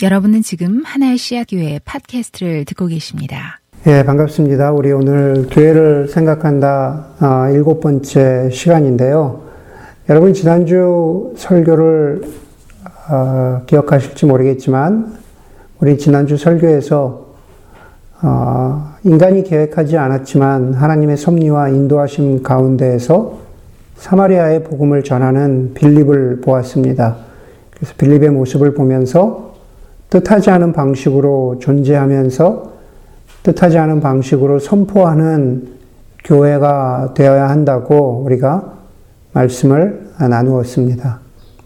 여러분은 지금 하나의 씨앗 교회 팟캐스트를 듣고 계십니다. 예, 반갑습니다. 우리 오늘 교회를 생각한다 아, 일곱 번째 시간인데요. 여러분 지난주 설교를 어, 기억하실지 모르겠지만 우리 지난주 설교에서 어, 인간이 계획하지 않았지만 하나님의 섭리와 인도하심 가운데에서 사마리아의 복음을 전하는 빌립을 보았습니다. 그래서 빌립의 모습을 보면서 뜻하지 않은 방식으로 존재하면서 뜻하지 않은 방식으로 선포하는 교회가 되어야 한다고 우리가 말씀을 나누었습니다.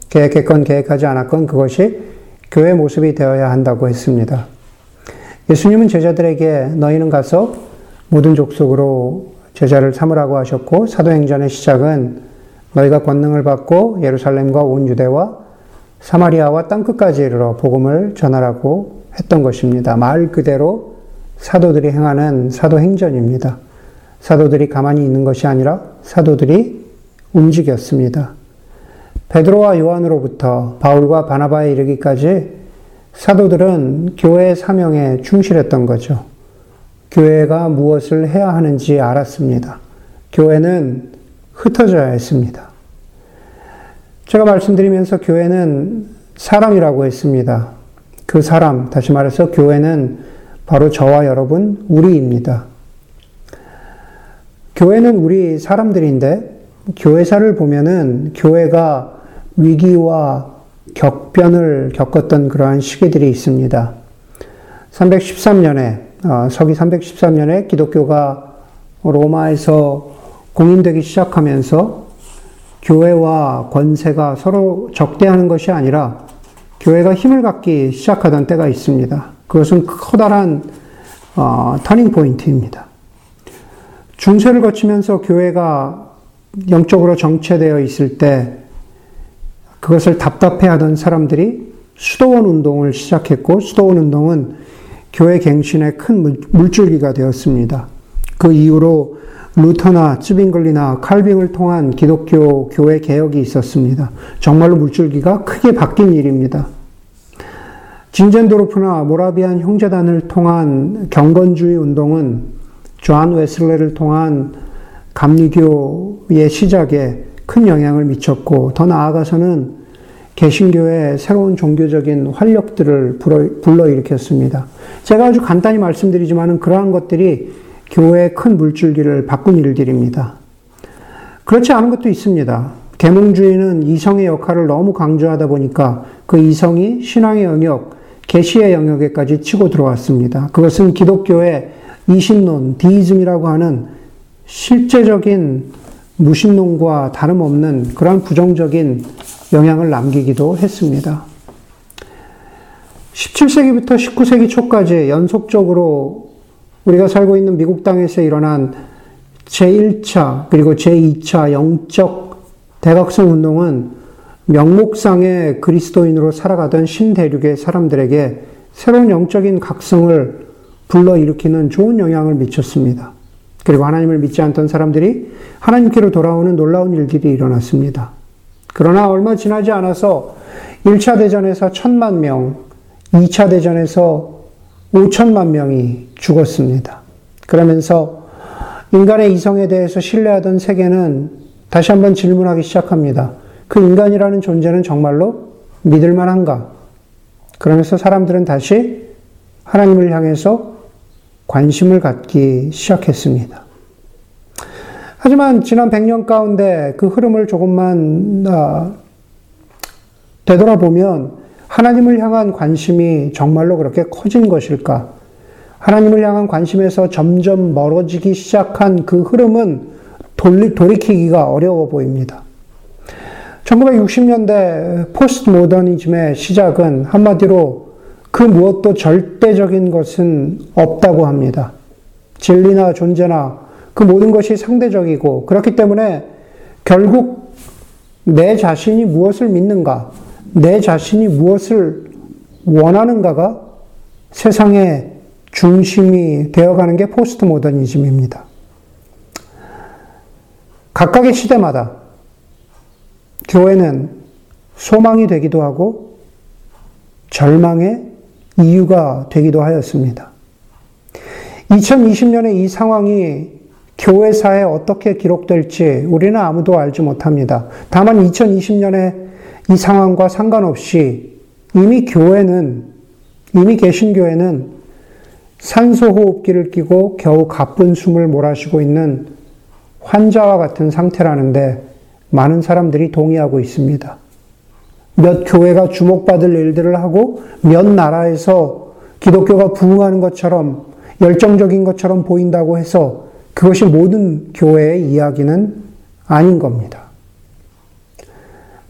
계획했건 계획하지 않았건 그것이 교회 모습이 되어야 한다고 했습니다. 예수님은 제자들에게 너희는 가서 모든 족속으로 제자를 삼으라고 하셨고 사도행전의 시작은 너희가 권능을 받고 예루살렘과 온 유대와 사마리아와 땅끝까지 이르러 복음을 전하라고 했던 것입니다. 말 그대로 사도들이 행하는 사도행전입니다. 사도들이 가만히 있는 것이 아니라 사도들이 움직였습니다. 베드로와 요한으로부터 바울과 바나바에 이르기까지 사도들은 교회의 사명에 충실했던 거죠. 교회가 무엇을 해야 하는지 알았습니다. 교회는 흩어져야 했습니다. 제가 말씀드리면서 교회는 사람이라고 했습니다. 그 사람, 다시 말해서 교회는 바로 저와 여러분, 우리입니다. 교회는 우리 사람들인데, 교회사를 보면은 교회가 위기와 격변을 겪었던 그러한 시기들이 있습니다. 313년에, 어, 서기 313년에 기독교가 로마에서 공인되기 시작하면서 교회와 권세가 서로 적대하는 것이 아니라 교회가 힘을 갖기 시작하던 때가 있습니다. 그것은 커다란 어, 터닝 포인트입니다. 중세를 거치면서 교회가 영적으로 정체되어 있을 때 그것을 답답해하던 사람들이 수도원 운동을 시작했고 수도원 운동은 교회 갱신의 큰 물줄기가 되었습니다. 그 이후로 루터나 츠빙글리나 칼빙을 통한 기독교 교회 개혁이 있었습니다. 정말로 물줄기가 크게 바뀐 일입니다. 진젠도르프나 모라비안 형제단을 통한 경건주의 운동은 조한 웨슬레를 통한 감리교의 시작에 큰 영향을 미쳤고 더 나아가서는 개신교의 새로운 종교적인 활력들을 불러일으켰습니다. 제가 아주 간단히 말씀드리지만 그러한 것들이 교회의 큰 물줄기를 바꾼 일들입니다. 그렇지 않은 것도 있습니다. 계몽주의는 이성의 역할을 너무 강조하다 보니까 그 이성이 신앙의 영역, 계시의 영역에까지 치고 들어왔습니다. 그것은 기독교의 이신론, 디이즘이라고 하는 실제적인 무신론과 다름없는 그런 부정적인 영향을 남기기도 했습니다. 17세기부터 19세기 초까지 연속적으로 우리가 살고 있는 미국 땅에서 일어난 제1차 그리고 제2차 영적 대각성 운동은 명목상의 그리스도인으로 살아가던 신대륙의 사람들에게 새로운 영적인 각성을 불러일으키는 좋은 영향을 미쳤습니다. 그리고 하나님을 믿지 않던 사람들이 하나님께로 돌아오는 놀라운 일들이 일어났습니다. 그러나 얼마 지나지 않아서 1차 대전에서 천만 명, 2차 대전에서 5천만 명이 죽었습니다. 그러면서 인간의 이성에 대해서 신뢰하던 세계는 다시 한번 질문하기 시작합니다. 그 인간이라는 존재는 정말로 믿을 만한가? 그러면서 사람들은 다시 하나님을 향해서 관심을 갖기 시작했습니다. 하지만 지난 100년 가운데 그 흐름을 조금만 아, 되돌아보면 하나님을 향한 관심이 정말로 그렇게 커진 것일까? 하나님을 향한 관심에서 점점 멀어지기 시작한 그 흐름은 돌리, 돌이키기가 어려워 보입니다. 1960년대 포스트 모더니즘의 시작은 한마디로 그 무엇도 절대적인 것은 없다고 합니다. 진리나 존재나 그 모든 것이 상대적이고 그렇기 때문에 결국 내 자신이 무엇을 믿는가, 내 자신이 무엇을 원하는가가 세상의 중심이 되어가는 게 포스트 모더니즘입니다. 각각의 시대마다 교회는 소망이 되기도 하고 절망의 이유가 되기도 하였습니다. 2020년에 이 상황이 교회사에 어떻게 기록될지 우리는 아무도 알지 못합니다. 다만 2020년에 이 상황과 상관없이 이미 교회는, 이미 계신 교회는 산소호흡기를 끼고 겨우 가쁜 숨을 몰아쉬고 있는 환자와 같은 상태라는데 많은 사람들이 동의하고 있습니다. 몇 교회가 주목받을 일들을 하고 몇 나라에서 기독교가 부흥하는 것처럼 열정적인 것처럼 보인다고 해서 그것이 모든 교회의 이야기는 아닌 겁니다.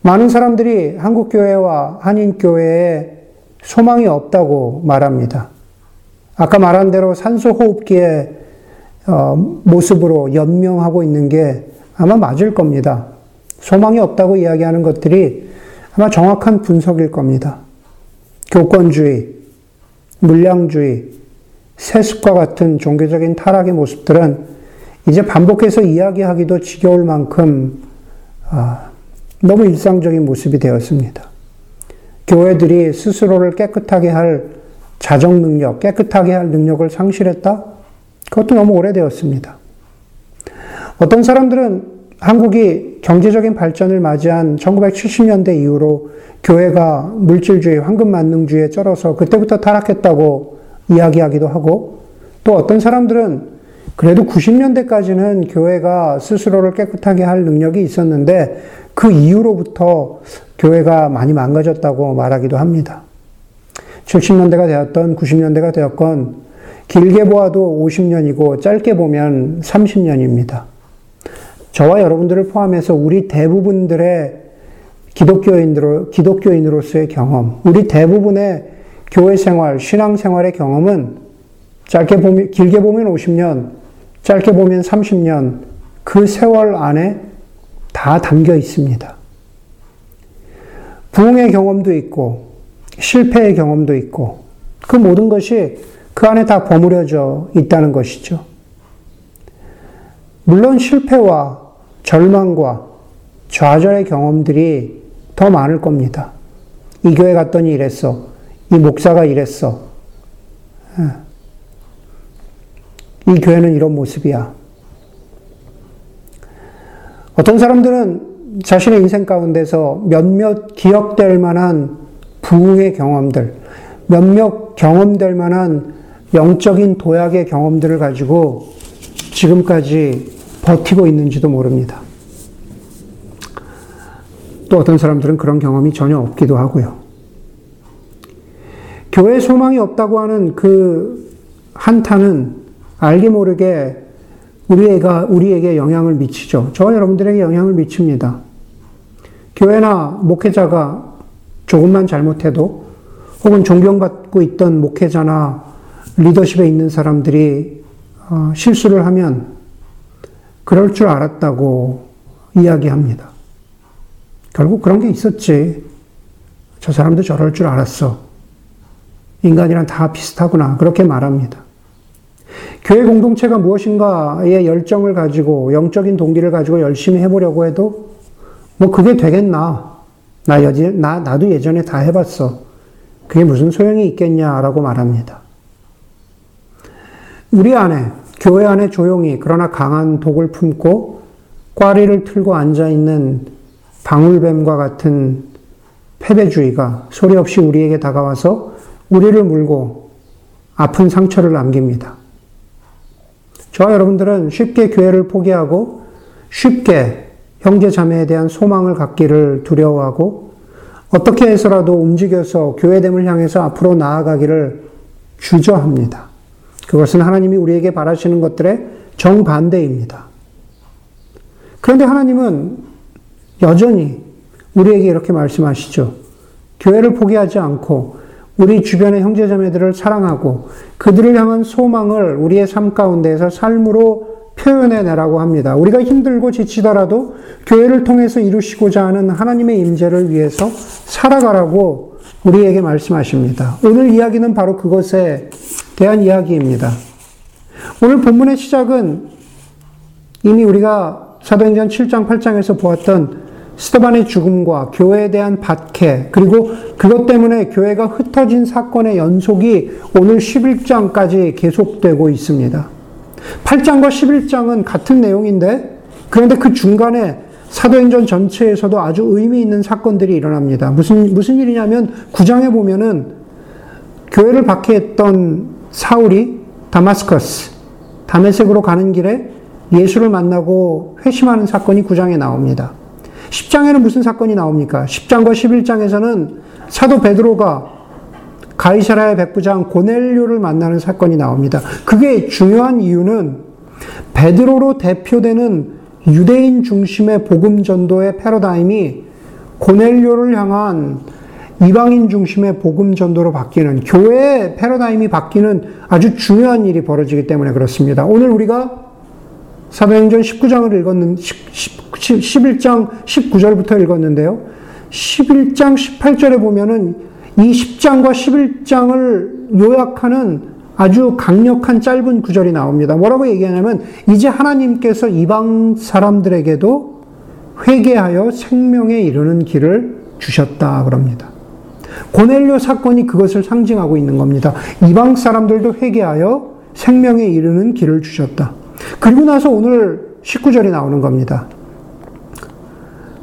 많은 사람들이 한국교회와 한인교회에 소망이 없다고 말합니다. 아까 말한 대로 산소호흡기의 어, 모습으로 연명하고 있는 게 아마 맞을 겁니다. 소망이 없다고 이야기하는 것들이 아마 정확한 분석일 겁니다. 교권주의, 물량주의, 세습과 같은 종교적인 타락의 모습들은 이제 반복해서 이야기하기도 지겨울 만큼 아, 너무 일상적인 모습이 되었습니다. 교회들이 스스로를 깨끗하게 할 자정 능력, 깨끗하게 할 능력을 상실했다? 그것도 너무 오래되었습니다. 어떤 사람들은 한국이 경제적인 발전을 맞이한 1970년대 이후로 교회가 물질주의, 황금만능주의에 쩔어서 그때부터 타락했다고 이야기하기도 하고 또 어떤 사람들은 그래도 90년대까지는 교회가 스스로를 깨끗하게 할 능력이 있었는데 그 이후로부터 교회가 많이 망가졌다고 말하기도 합니다. 70년대가 되었던 90년대가 되었건 길게 보아도 50년이고 짧게 보면 30년입니다. 저와 여러분들을 포함해서 우리 대부분들의 기독교인으로, 기독교인으로서의 경험, 우리 대부분의 교회 생활, 신앙 생활의 경험은 짧게 보면, 길게 보면 50년, 짧게 보면 30년, 그 세월 안에 다 담겨 있습니다. 부흥의 경험도 있고, 실패의 경험도 있고, 그 모든 것이 그 안에 다 버무려져 있다는 것이죠. 물론 실패와 절망과 좌절의 경험들이 더 많을 겁니다. 이 교회 갔더니 이랬어. 이 목사가 이랬어. 예. 이 교회는 이런 모습이야. 어떤 사람들은 자신의 인생 가운데서 몇몇 기억될 만한 부흥의 경험들, 몇몇 경험될 만한 영적인 도약의 경험들을 가지고 지금까지 버티고 있는지도 모릅니다. 또 어떤 사람들은 그런 경험이 전혀 없기도 하고요. 교회 소망이 없다고 하는 그 한탄은 알게 모르게 우리가, 우리에게 영향을 미치죠. 저와 여러분들에게 영향을 미칩니다. 교회나 목회자가 조금만 잘못해도 혹은 존경받고 있던 목회자나 리더십에 있는 사람들이 어, 실수를 하면 그럴 줄 알았다고 이야기합니다. 결국 그런 게 있었지. 저 사람도 저럴 줄 알았어. 인간이란 다 비슷하구나. 그렇게 말합니다. 교회 공동체가 무엇인가의 열정을 가지고 영적인 동기를 가지고 열심히 해보려고 해도 뭐 그게 되겠나. 나, 여지, 나, 나도 예전에 다 해봤어. 그게 무슨 소용이 있겠냐라고 말합니다. 우리 안에, 교회 안에 조용히 그러나 강한 독을 품고 꽈리를 틀고 앉아있는 방울뱀과 같은 패배주의가 소리 없이 우리에게 다가와서 우리를 물고 아픈 상처를 남깁니다. 저와 여러분들은 쉽게 교회를 포기하고 쉽게 형제 자매에 대한 소망을 갖기를 두려워하고 어떻게 해서라도 움직여서 교회됨을 향해서 앞으로 나아가기를 주저합니다. 그것은 하나님이 우리에게 바라시는 것들의 정반대입니다. 그런데 하나님은 여전히 우리에게 이렇게 말씀하시죠. 교회를 포기하지 않고 우리 주변의 형제자매들을 사랑하고 그들을 향한 소망을 우리의 삶 가운데에서 삶으로 표현해내라고 합니다. 우리가 힘들고 지치더라도 교회를 통해서 이루시고자 하는 하나님의 임재를 위해서 살아가라고 우리에게 말씀하십니다. 오늘 이야기는 바로 그것에 대한 이야기입니다. 오늘 본문의 시작은 이미 우리가 사도행전 7장, 8장에서 보았던 스테반의 죽음과 교회에 대한 박해, 그리고 그것 때문에 교회가 흩어진 사건의 연속이 오늘 11장까지 계속되고 있습니다. 8장과 11장은 같은 내용인데, 그런데 그 중간에 사도행전 전체에서도 아주 의미 있는 사건들이 일어납니다. 무슨, 무슨 일이냐면, 9장에 보면은 교회를 박해했던 사울이 다마스커스, 다메섹으로 가는 길에 예수를 만나고 회심하는 사건이 9장에 나옵니다. 10장에는 무슨 사건이 나옵니까? 10장과 11장에서는 사도 베드로가 가이사라의 백부장 고넬료를 만나는 사건이 나옵니다. 그게 중요한 이유는 베드로로 대표되는 유대인 중심의 복음 전도의 패러다임이 고넬료를 향한 이방인 중심의 복음 전도로 바뀌는 교회의 패러다임이 바뀌는 아주 중요한 일이 벌어지기 때문에 그렇습니다. 오늘 우리가 사도행전 19장을 읽었는 11장 19절부터 읽었는데요. 11장 18절에 보면은 이 10장과 11장을 요약하는 아주 강력한 짧은 구절이 나옵니다. 뭐라고 얘기하냐면 이제 하나님께서 이방 사람들에게도 회개하여 생명에 이르는 길을 주셨다 그럽니다. 고넬료 사건이 그것을 상징하고 있는 겁니다. 이방 사람들도 회개하여 생명에 이르는 길을 주셨다. 그리고 나서 오늘 19절이 나오는 겁니다.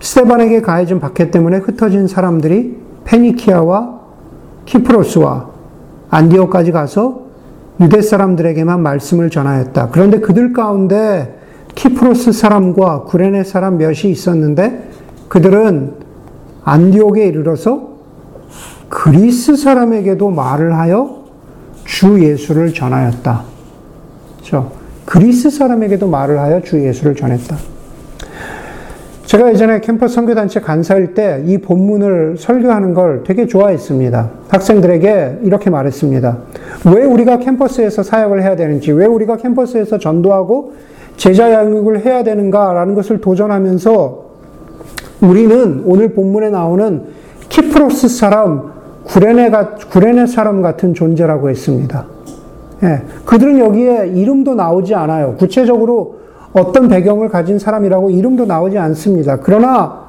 스테반에게 가해진 박해 때문에 흩어진 사람들이 페니키아와 키프로스와 안디오까지 가서 유대 사람들에게만 말씀을 전하였다. 그런데 그들 가운데 키프로스 사람과 구레네 사람 몇이 있었는데 그들은 안디옥에 이르러서 그리스 사람에게도 말을 하여 주 예수를 전하였다. 그렇죠? 그리스 사람에게도 말을 하여 주 예수를 전했다. 제가 예전에 캠퍼스 선교단체 간사일 때 이 본문을 설교하는 걸 되게 좋아했습니다. 학생들에게 이렇게 말했습니다. 왜 우리가 캠퍼스에서 사역을 해야 되는지, 왜 우리가 캠퍼스에서 전도하고 제자 양육을 해야 되는가라는 것을 도전하면서 우리는 오늘 본문에 나오는 키프로스 사람, 구레네, 구레네 사람 같은 존재라고 했습니다. 예, 그들은 여기에 이름도 나오지 않아요. 구체적으로 어떤 배경을 가진 사람이라고 이름도 나오지 않습니다. 그러나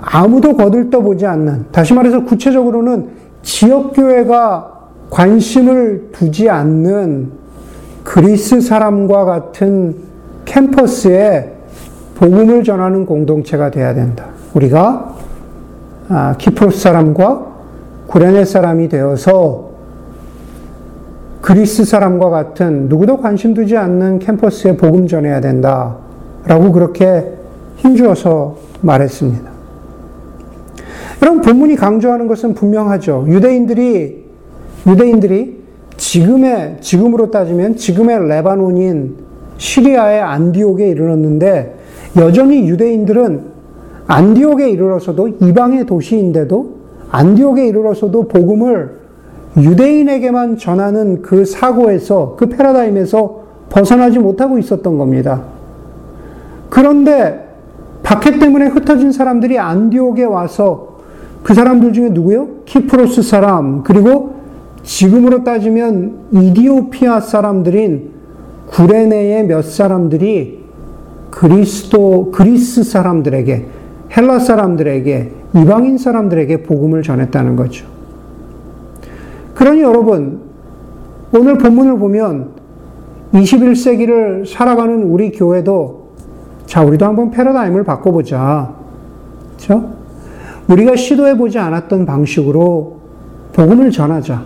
아무도 거들떠보지 않는, 다시 말해서 구체적으로는 지역교회가 관심을 두지 않는 그리스 사람과 같은 캠퍼스에 복음을 전하는 공동체가 돼야 된다. 우리가 아, 키프로스 사람과 구레네 사람이 되어서 그리스 사람과 같은 누구도 관심 두지 않는 캠퍼스에 복음 전해야 된다. 라고 그렇게 힘주어서 말했습니다. 여러분, 본문이 강조하는 것은 분명하죠. 유대인들이, 유대인들이 지금의, 지금으로 따지면 지금의 레바논인 시리아의 안디옥에 이르렀는데 여전히 유대인들은 안디옥에 이르러서도 이방의 도시인데도 안디옥에 이르러서도 복음을 유대인에게만 전하는 그 사고에서, 그 패러다임에서 벗어나지 못하고 있었던 겁니다. 그런데 박해 때문에 흩어진 사람들이 안디옥에 와서 그 사람들 중에 누구요? 키프로스 사람, 그리고 지금으로 따지면 이디오피아 사람들인 구레네의 몇 사람들이 그리스도, 그리스 사람들에게, 헬라 사람들에게, 이방인 사람들에게 복음을 전했다는 거죠. 그러니 여러분, 오늘 본문을 보면 21세기를 살아가는 우리 교회도 자, 우리도 한번 패러다임을 바꿔보자. 그죠? 우리가 시도해보지 않았던 방식으로 복음을 전하자.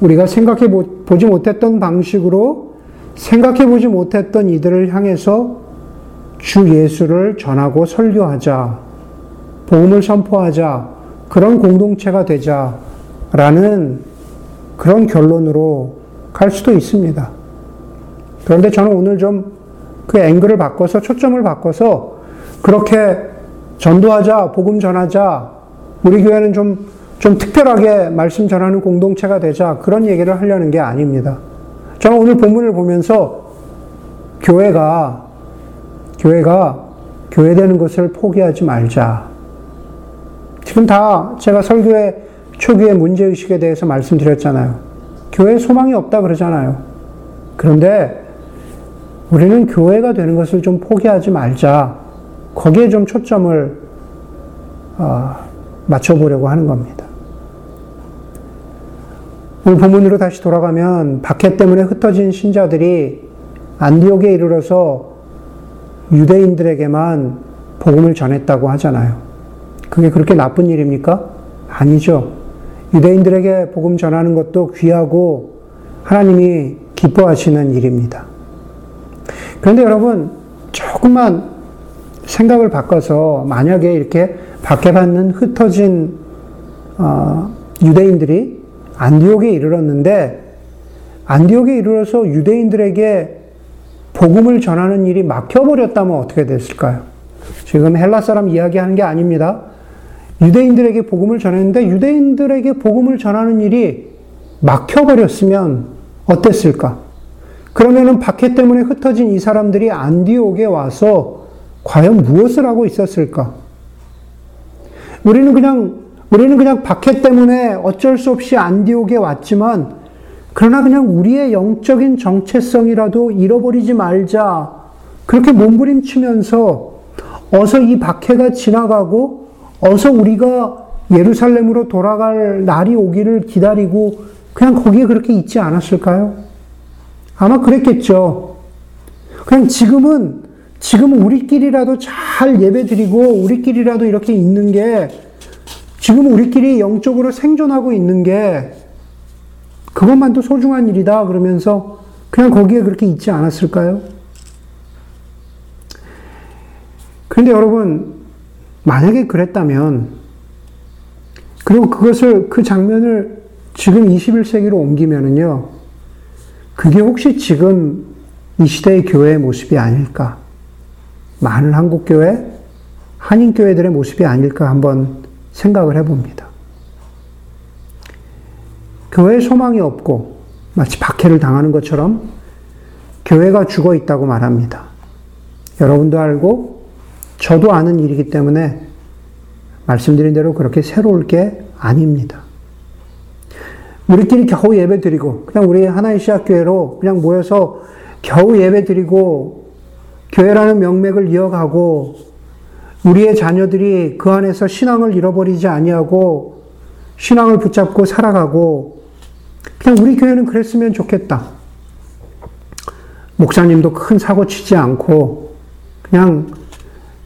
우리가 생각해 보지 못했던 방식으로 생각해 보지 못했던 이들을 향해서 주 예수를 전하고 설교하자. 복음을 선포하자. 그런 공동체가 되자. 라는 그런 결론으로 갈 수도 있습니다. 그런데 저는 오늘 좀 그 앵글을 바꿔서 초점을 바꿔서 그렇게 전도하자, 복음 전하자, 우리 교회는 좀, 좀 특별하게 말씀 전하는 공동체가 되자, 그런 얘기를 하려는 게 아닙니다. 저는 오늘 본문을 보면서 교회가, 교회가 교회되는 것을 포기하지 말자. 지금 다 제가 설교에 초기의 문제의식에 대해서 말씀드렸잖아요. 교회 소망이 없다 그러잖아요. 그런데 우리는 교회가 되는 것을 좀 포기하지 말자. 거기에 좀 초점을 어, 맞춰보려고 하는 겁니다. 오늘 본문으로 다시 돌아가면 박해 때문에 흩어진 신자들이 안디옥에 이르러서 유대인들에게만 복음을 전했다고 하잖아요. 그게 그렇게 나쁜 일입니까? 아니죠. 유대인들에게 복음 전하는 것도 귀하고 하나님이 기뻐하시는 일입니다. 그런데 여러분, 조금만 생각을 바꿔서 만약에 이렇게 박해받는 흩어진 어, 유대인들이 안디옥에 이르렀는데 안디옥에 이르러서 유대인들에게 복음을 전하는 일이 막혀버렸다면 어떻게 됐을까요? 지금 헬라 사람 이야기하는 게 아닙니다. 유대인들에게 복음을 전했는데 유대인들에게 복음을 전하는 일이 막혀버렸으면 어땠을까? 그러면은 박해 때문에 흩어진 이 사람들이 안디옥에 와서 과연 무엇을 하고 있었을까? 우리는 그냥 우리는 그냥 박해 때문에 어쩔 수 없이 안디옥에 왔지만 그러나 그냥 우리의 영적인 정체성이라도 잃어버리지 말자. 그렇게 몸부림치면서 어서 이 박해가 지나가고 어서 우리가 예루살렘으로 돌아갈 날이 오기를 기다리고 그냥 거기에 그렇게 있지 않았을까요? 아마 그랬겠죠. 그냥 지금은, 지금 우리끼리라도 잘 예배 드리고 우리끼리라도 이렇게 있는 게 지금 우리끼리 영적으로 생존하고 있는 게 그것만도 소중한 일이다 그러면서 그냥 거기에 그렇게 있지 않았을까요? 그런데 여러분, 만약에 그랬다면, 그리고 그것을, 그 장면을 지금 21세기로 옮기면은요, 그게 혹시 지금 이 시대의 교회의 모습이 아닐까? 많은 한국교회, 한인교회들의 모습이 아닐까 한번 생각을 해봅니다. 교회에 소망이 없고 마치 박해를 당하는 것처럼 교회가 죽어 있다고 말합니다. 여러분도 알고 저도 아는 일이기 때문에 말씀드린 대로 그렇게 새로울 게 아닙니다. 우리끼리 겨우 예배 드리고 그냥 우리 하나의 시학교회로 그냥 모여서 겨우 예배 드리고 교회라는 명맥을 이어가고 우리의 자녀들이 그 안에서 신앙을 잃어버리지 아니하고 신앙을 붙잡고 살아가고 그냥 우리 교회는 그랬으면 좋겠다. 목사님도 큰 사고 치지 않고 그냥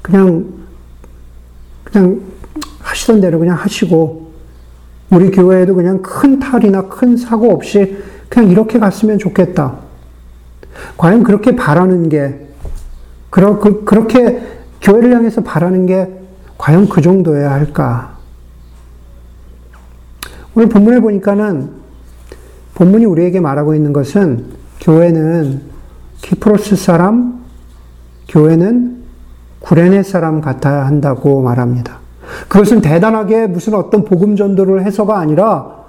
그냥 그냥 하시던 대로 그냥 하시고 우리 교회에도 그냥 큰 탈이나 큰 사고 없이 그냥 이렇게 갔으면 좋겠다. 과연 그렇게 바라는 게 그러, 그, 그렇게 교회를 향해서 바라는 게 과연 그 정도여야 할까? 오늘 본문에 보니까는 본문이 우리에게 말하고 있는 것은 교회는 키프로스 사람, 교회는 구레네 사람 같아야 한다고 말합니다. 그것은 대단하게 무슨 어떤 복음 전도를 해서가 아니라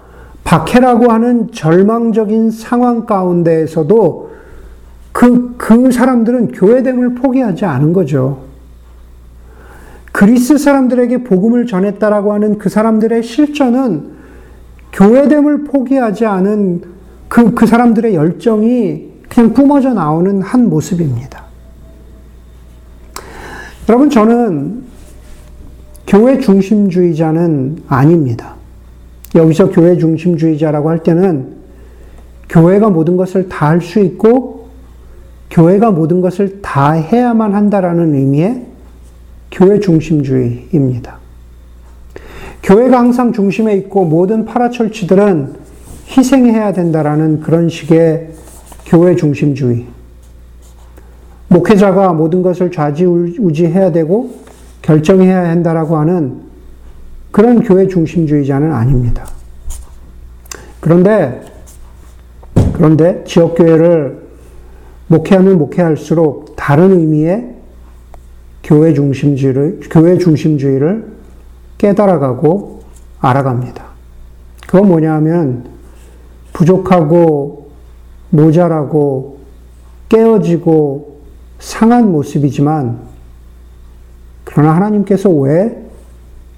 박해라고 하는 절망적인 상황 가운데에서도 그, 그 사람들은 교회됨을 포기하지 않은 거죠. 그리스 사람들에게 복음을 전했다라고 하는 그 사람들의 실전은 교회됨을 포기하지 않은 그, 그 사람들의 열정이 그냥 뿜어져 나오는 한 모습입니다. 여러분, 저는 교회 중심주의자는 아닙니다. 여기서 교회 중심주의자라고 할 때는 교회가 모든 것을 다 할 수 있고 교회가 모든 것을 다 해야만 한다라는 의미의 교회 중심주의입니다. 교회가 항상 중심에 있고 모든 파라철치들은 희생해야 된다라는 그런 식의 교회 중심주의. 목회자가 모든 것을 좌지우지해야 되고 결정해야 한다라고 하는 그런 교회 중심주의자는 아닙니다. 그런데 그런데 지역 교회를 목회하면 목회할수록 다른 의미의 교회 중심주의를 교회 중심주의를 깨달아가고 알아갑니다. 그건 뭐냐 하면 부족하고 모자라고 깨어지고 상한 모습이지만 그러나 하나님께서 왜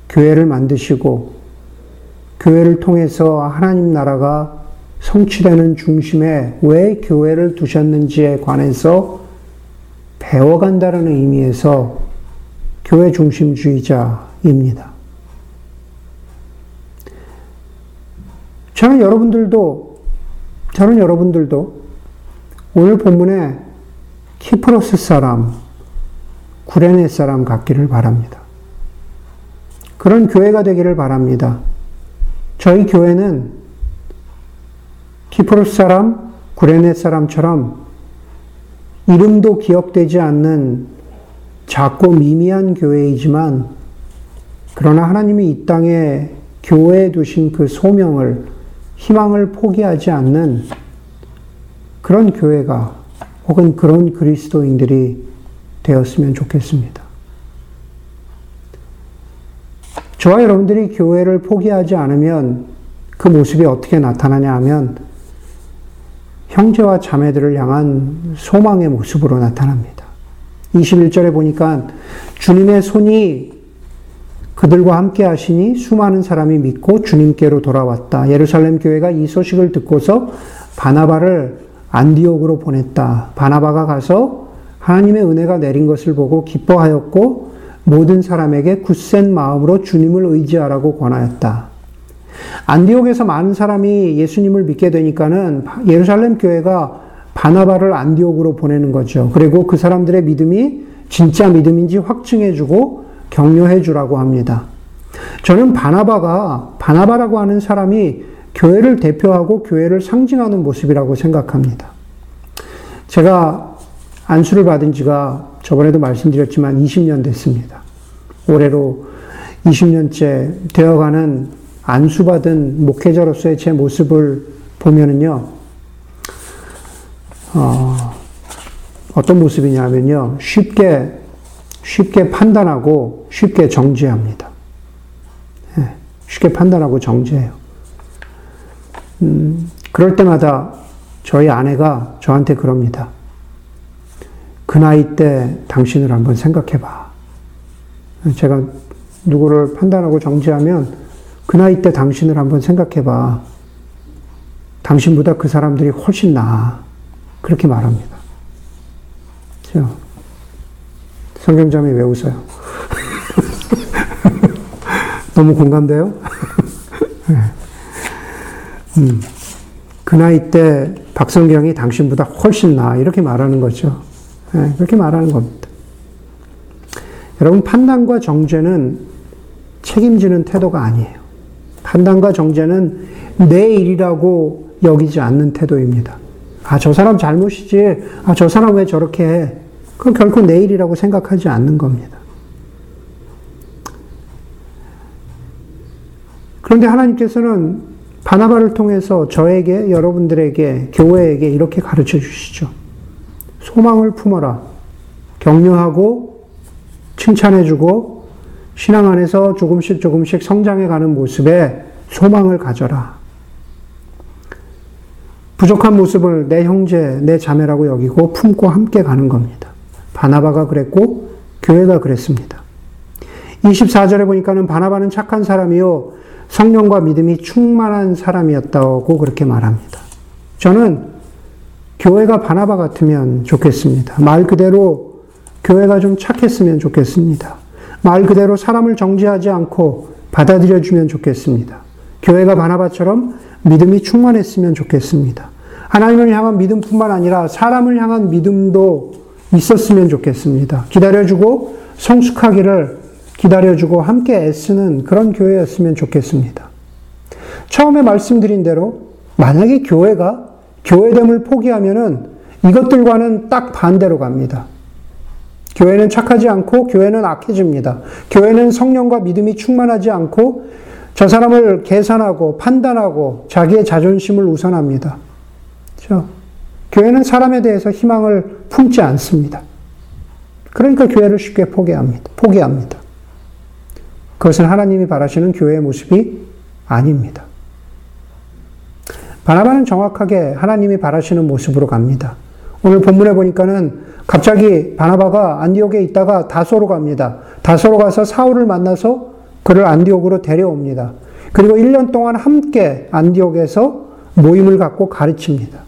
교회를 만드시고 교회를 통해서 하나님 나라가 성취되는 중심에 왜 교회를 두셨는지에 관해서 배워간다는 의미에서 교회 중심주의자입니다. 저는 여러분들도, 저는 여러분들도 오늘 본문에 키프로스 사람, 구레네 사람 같기를 바랍니다. 그런 교회가 되기를 바랍니다. 저희 교회는 키프로스 사람, 구레네 사람처럼 이름도 기억되지 않는 작고 미미한 교회이지만 그러나 하나님이 이 땅에 교회에 두신 그 소명을 희망을 포기하지 않는 그런 교회가 혹은 그런 그리스도인들이 되었으면 좋겠습니다. 저와 여러분들이 교회를 포기하지 않으면 그 모습이 어떻게 나타나냐 하면 형제와 자매들을 향한 소망의 모습으로 나타납니다. 21절에 보니까 주님의 손이 그들과 함께 하시니 수많은 사람이 믿고 주님께로 돌아왔다. 예루살렘 교회가 이 소식을 듣고서 바나바를 안디옥으로 보냈다. 바나바가 가서 하나님의 은혜가 내린 것을 보고 기뻐하였고 모든 사람에게 굳센 마음으로 주님을 의지하라고 권하였다. 안디옥에서 많은 사람이 예수님을 믿게 되니까는 예루살렘 교회가 바나바를 안디옥으로 보내는 거죠. 그리고 그 사람들의 믿음이 진짜 믿음인지 확증해주고 격려해주라고 합니다. 저는 바나바가, 바나바라고 하는 사람이 교회를 대표하고 교회를 상징하는 모습이라고 생각합니다. 제가 안수를 받은 지가 저번에도 말씀드렸지만 20년 됐습니다. 올해로 20년째 되어가는 안수받은 목회자로서의 제 모습을 보면은요, 어, 어떤 모습이냐면요, 쉽게, 쉽게 판단하고 쉽게 정죄합니다. 예, 쉽게 판단하고 정죄해요. 음, 그럴 때마다 저희 아내가 저한테 그럽니다. 그 나이 때 당신을 한번 생각해 봐. 제가 누구를 판단하고 정죄하면 그 나이 때 당신을 한번 생각해 봐. 당신보다 그 사람들이 훨씬 나아. 그렇게 말합니다. 성경자매 왜 웃어요? 너무 공감돼요? 음, 그 나이 때 박성경이 당신보다 훨씬 나아. 이렇게 말하는 거죠. 네, 그렇게 말하는 겁니다. 여러분, 판단과 정죄는 책임지는 태도가 아니에요. 판단과 정죄는 내 일이라고 여기지 않는 태도입니다. 아, 저 사람 잘못이지. 아, 저 사람 왜 저렇게 해? 그건 결코 내 일이라고 생각하지 않는 겁니다. 그런데 하나님께서는 바나바를 통해서 저에게, 여러분들에게, 교회에게 이렇게 가르쳐 주시죠. 소망을 품어라. 격려하고 칭찬해주고 신앙 안에서 조금씩 조금씩 성장해가는 모습에 소망을 가져라. 부족한 모습을 내 형제, 내 자매라고 여기고 품고 함께 가는 겁니다. 바나바가 그랬고 교회가 그랬습니다. 24절에 보니까는 바나바는 착한 사람이요 성령과 믿음이 충만한 사람이었다고 그렇게 말합니다. 저는 교회가 바나바 같으면 좋겠습니다. 말 그대로 교회가 좀 착했으면 좋겠습니다. 말 그대로 사람을 정지하지 않고 받아들여주면 좋겠습니다. 교회가 바나바처럼 믿음이 충만했으면 좋겠습니다. 하나님을 향한 믿음뿐만 아니라 사람을 향한 믿음도 있었으면 좋겠습니다. 기다려주고 성숙하기를 기다려주고 함께 애쓰는 그런 교회였으면 좋겠습니다. 처음에 말씀드린 대로 만약에 교회가 교회됨을 포기하면은 이것들과는 딱 반대로 갑니다. 교회는 착하지 않고 교회는 악해집니다. 교회는 성령과 믿음이 충만하지 않고 저 사람을 계산하고 판단하고 자기의 자존심을 우선합니다. 그렇죠? 교회는 사람에 대해서 희망을 품지 않습니다. 그러니까 교회를 쉽게 포기합니다. 포기합니다. 그것은 하나님이 바라시는 교회의 모습이 아닙니다. 바나바는 정확하게 하나님이 바라시는 모습으로 갑니다. 오늘 본문에 보니까는 갑자기 바나바가 안디옥에 있다가 다소로 갑니다. 다소로 가서 사울을 만나서 그를 안디옥으로 데려옵니다. 그리고 1년 동안 함께 안디옥에서 모임을 갖고 가르칩니다.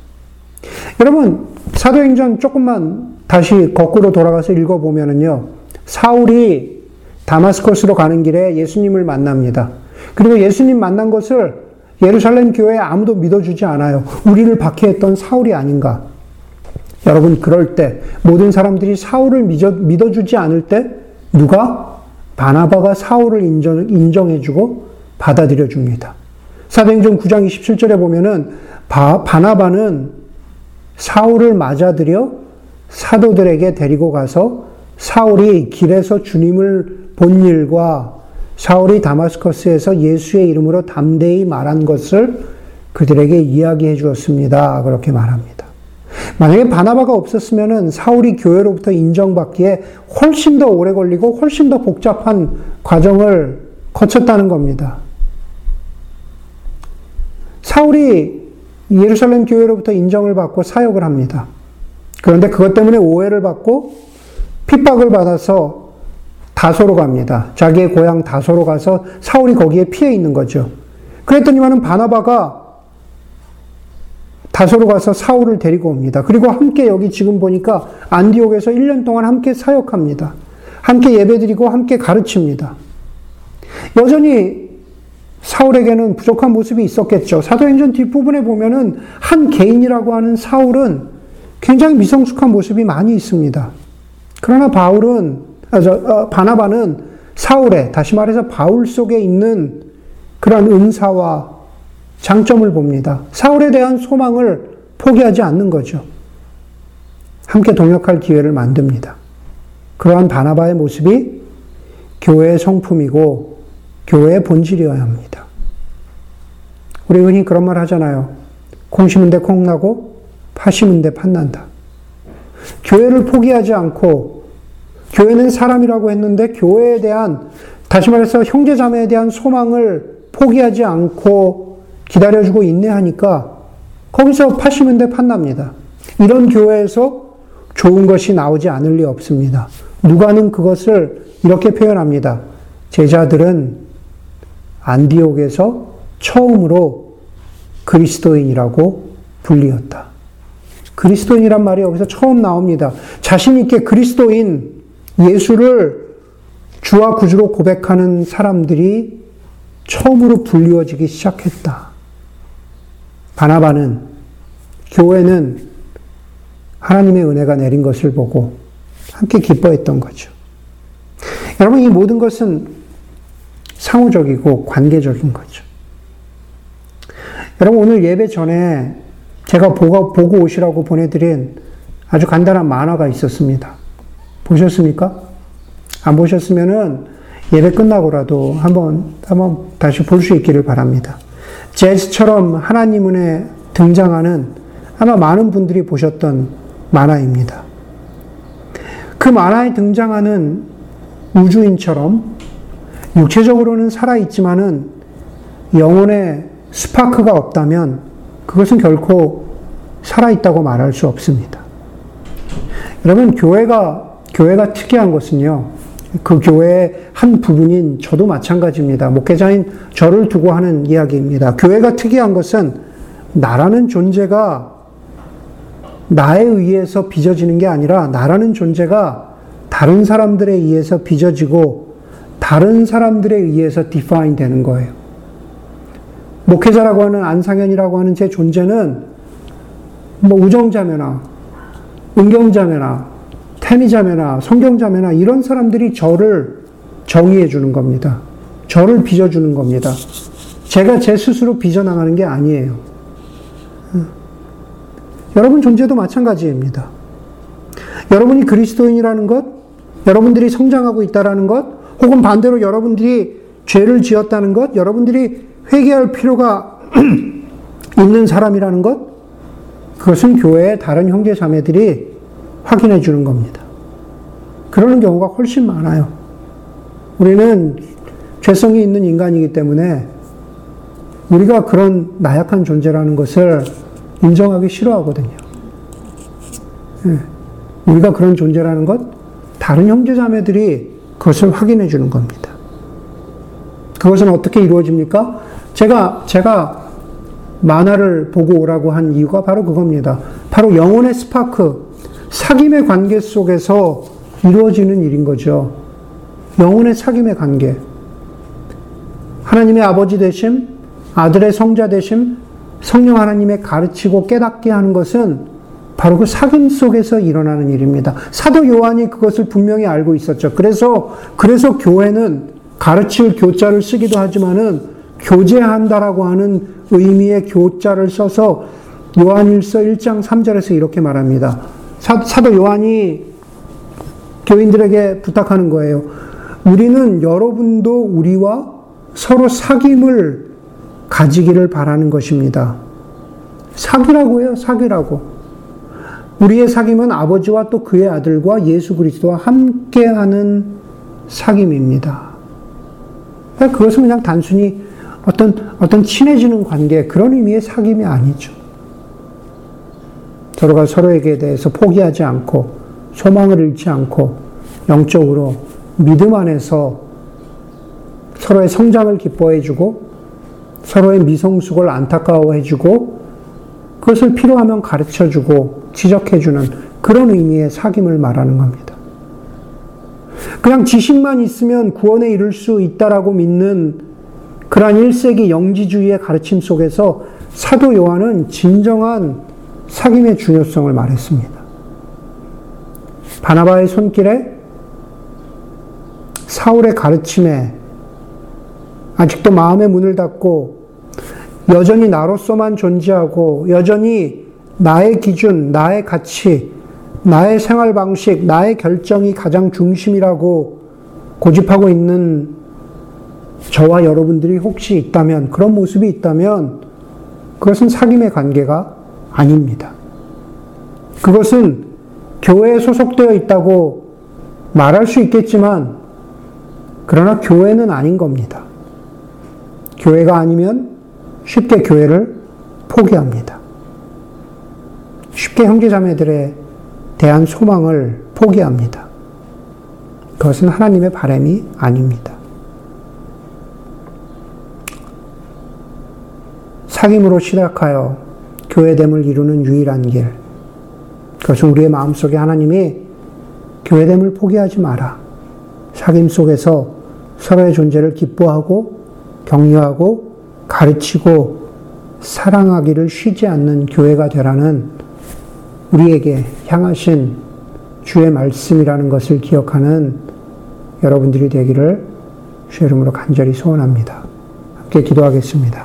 여러분, 사도행전 조금만 다시 거꾸로 돌아가서 읽어보면은요, 사울이 다마스커스로 가는 길에 예수님을 만납니다. 그리고 예수님 만난 것을 예루살렘 교회에 아무도 믿어주지 않아요. 우리를 박해했던 사울이 아닌가. 여러분, 그럴 때, 모든 사람들이 사울을 믿어, 믿어 주지 않을 때, 누가? 바나바가 사울을 인정, 인정해주고 받아들여 줍니다. 사도행전 9장 27절에 보면은, 바, 바나바는 사울을 맞아들여 사도들에게 데리고 가서 사울이 길에서 주님을 본 일과 사울이 다마스커스에서 예수의 이름으로 담대히 말한 것을 그들에게 이야기해 주었습니다. 그렇게 말합니다. 만약에 바나바가 없었으면 사울이 교회로부터 인정받기에 훨씬 더 오래 걸리고 훨씬 더 복잡한 과정을 거쳤다는 겁니다. 사울이 예루살렘 교회로부터 인정을 받고 사역을 합니다. 그런데 그것 때문에 오해를 받고 핍박을 받아서 다소로 갑니다. 자기의 고향 다소로 가서 사울이 거기에 피해 있는 거죠. 그랬더니만은 바나바가 다소로 가서 사울을 데리고 옵니다. 그리고 함께 여기 지금 보니까 안디옥에서 1년 동안 함께 사역합니다. 함께 예배드리고 함께 가르칩니다. 여전히 사울에게는 부족한 모습이 있었겠죠. 사도행전 뒷부분에 보면은 한 개인이라고 하는 사울은 굉장히 미성숙한 모습이 많이 있습니다. 그러나 바울은 아, 저, 어, 바나바는 사울의, 다시 말해서 바울 속에 있는 그러한 은사와 장점을 봅니다. 사울에 대한 소망을 포기하지 않는 거죠. 함께 동역할 기회를 만듭니다. 그러한 바나바의 모습이 교회의 성품이고 교회의 본질이어야 합니다. 우리 흔히 그런 말 하잖아요. 콩 심은 데 콩 나고 파 심은 데 팥난다. 교회를 포기하지 않고 교회는 사람이라고 했는데 교회에 대한 다시 말해서 형제 자매에 대한 소망을 포기하지 않고 기다려주고 인내하니까 거기서 파시면 돼 판납니다. 이런 교회에서 좋은 것이 나오지 않을 리 없습니다. 누가는 그것을 이렇게 표현합니다. 제자들은 안디옥에서 처음으로 그리스도인이라고 불리었다. 그리스도인이란 말이 여기서 처음 나옵니다. 자신있게 그리스도인, 예수를 주와 구주로 고백하는 사람들이 처음으로 불리워지기 시작했다. 바나바는 교회는 하나님의 은혜가 내린 것을 보고 함께 기뻐했던 거죠. 여러분, 이 모든 것은 상호적이고 관계적인 거죠. 여러분, 오늘 예배 전에 제가 보고, 오시라고 보내드린 아주 간단한 만화가 있었습니다. 보셨습니까? 안 보셨으면은 예배 끝나고라도 한번, 한번 다시 볼 수 있기를 바랍니다. 제스처럼 하나님 은혜 등장하는 아마 많은 분들이 보셨던 만화입니다. 그 만화에 등장하는 우주인처럼 육체적으로는 살아있지만은 영혼의 스파크가 없다면 그것은 결코 살아있다고 말할 수 없습니다. 여러분, 교회가 교회가 특이한 것은요, 그 교회의 한 부분인 저도 마찬가지입니다. 목회자인 저를 두고 하는 이야기입니다. 교회가 특이한 것은 나라는 존재가 나에 의해서 빚어지는 게 아니라 나라는 존재가 다른 사람들에 의해서 빚어지고 다른 사람들에 의해서 디파인 되는 거예요. 목회자라고 하는 안상현이라고 하는 제 존재는 뭐 우정자매나 은경자매나 태미자매나 성경자매나 이런 사람들이 저를 정의해 주는 겁니다. 저를 빚어주는 겁니다. 제가 제 스스로 빚어나가는 게 아니에요. 여러분 존재도 마찬가지입니다. 여러분이 그리스도인이라는 것, 여러분들이 성장하고 있다라는 것, 혹은 반대로 여러분들이 죄를 지었다는 것, 여러분들이 회개할 필요가 있는 사람이라는 것, 그것은 교회의 다른 형제 자매들이 확인해 주는 겁니다. 그러는 경우가 훨씬 많아요. 우리는 죄성이 있는 인간이기 때문에 우리가 그런 나약한 존재라는 것을 인정하기 싫어하거든요. 예. 우리가 그런 존재라는 것, 다른 형제자매들이 그것을 확인해 주는 겁니다. 그것은 어떻게 이루어집니까? 제가, 제가 만화를 보고 오라고 한 이유가 바로 그겁니다. 바로 영혼의 스파크, 사귐의 관계 속에서 이루어지는 일인 거죠. 영혼의 사귐의 관계. 하나님의 아버지 되심, 아들의 성자 되심, 성령 하나님의 가르치고 깨닫게 하는 것은 바로 그 사귐 속에서 일어나는 일입니다. 사도 요한이 그것을 분명히 알고 있었죠. 그래서, 그래서 교회는 가르칠 교자를 쓰기도 하지만은 교제한다라고 하는 의미의 교자를 써서 요한일서 1장 3절에서 이렇게 말합니다. 사, 사도 요한이 교인들에게 부탁하는 거예요. 우리는 여러분도 우리와 서로 사귐을 가지기를 바라는 것입니다. 사귀라고요, 사귀라고. 우리의 사귐은 아버지와 또 그의 아들과 예수 그리스도와 함께하는 사귐입니다. 그것은 그냥 단순히 어떤 어떤 친해지는 관계 그런 의미의 사귐이 아니죠. 서로가 서로에게 대해서 포기하지 않고 소망을 잃지 않고 영적으로 믿음 안에서 서로의 성장을 기뻐해주고 서로의 미성숙을 안타까워해주고 그것을 필요하면 가르쳐주고 지적해주는 그런 의미의 사귐을 말하는 겁니다. 그냥 지식만 있으면 구원에 이를 수 있다라고 믿는 그러한 1세기 영지주의의 가르침 속에서 사도 요한은 진정한 사귐의 중요성을 말했습니다. 바나바의 손길에 사울의 가르침에 아직도 마음의 문을 닫고 여전히 나로서만 존재하고 여전히 나의 기준, 나의 가치, 나의 생활 방식, 나의 결정이 가장 중심이라고 고집하고 있는 저와 여러분들이 혹시 있다면, 그런 모습이 있다면, 그것은 사귐의 관계가 아닙니다. 그것은 교회에 소속되어 있다고 말할 수 있겠지만, 그러나 교회는 아닌 겁니다. 교회가 아니면 쉽게 교회를 포기합니다. 쉽게 형제자매들에 대한 소망을 포기합니다. 그것은 하나님의 바람이 아닙니다. 사귐으로 시작하여 교회됨을 이루는 유일한 길. 그것은 우리의 마음속에 하나님이 교회됨을 포기하지 마라. 사귐 속에서 서로의 존재를 기뻐하고 격려하고 가르치고 사랑하기를 쉬지 않는 교회가 되라는 우리에게 향하신 주의 말씀이라는 것을 기억하는 여러분들이 되기를 주의 이름으로 간절히 소원합니다. 함께 기도하겠습니다.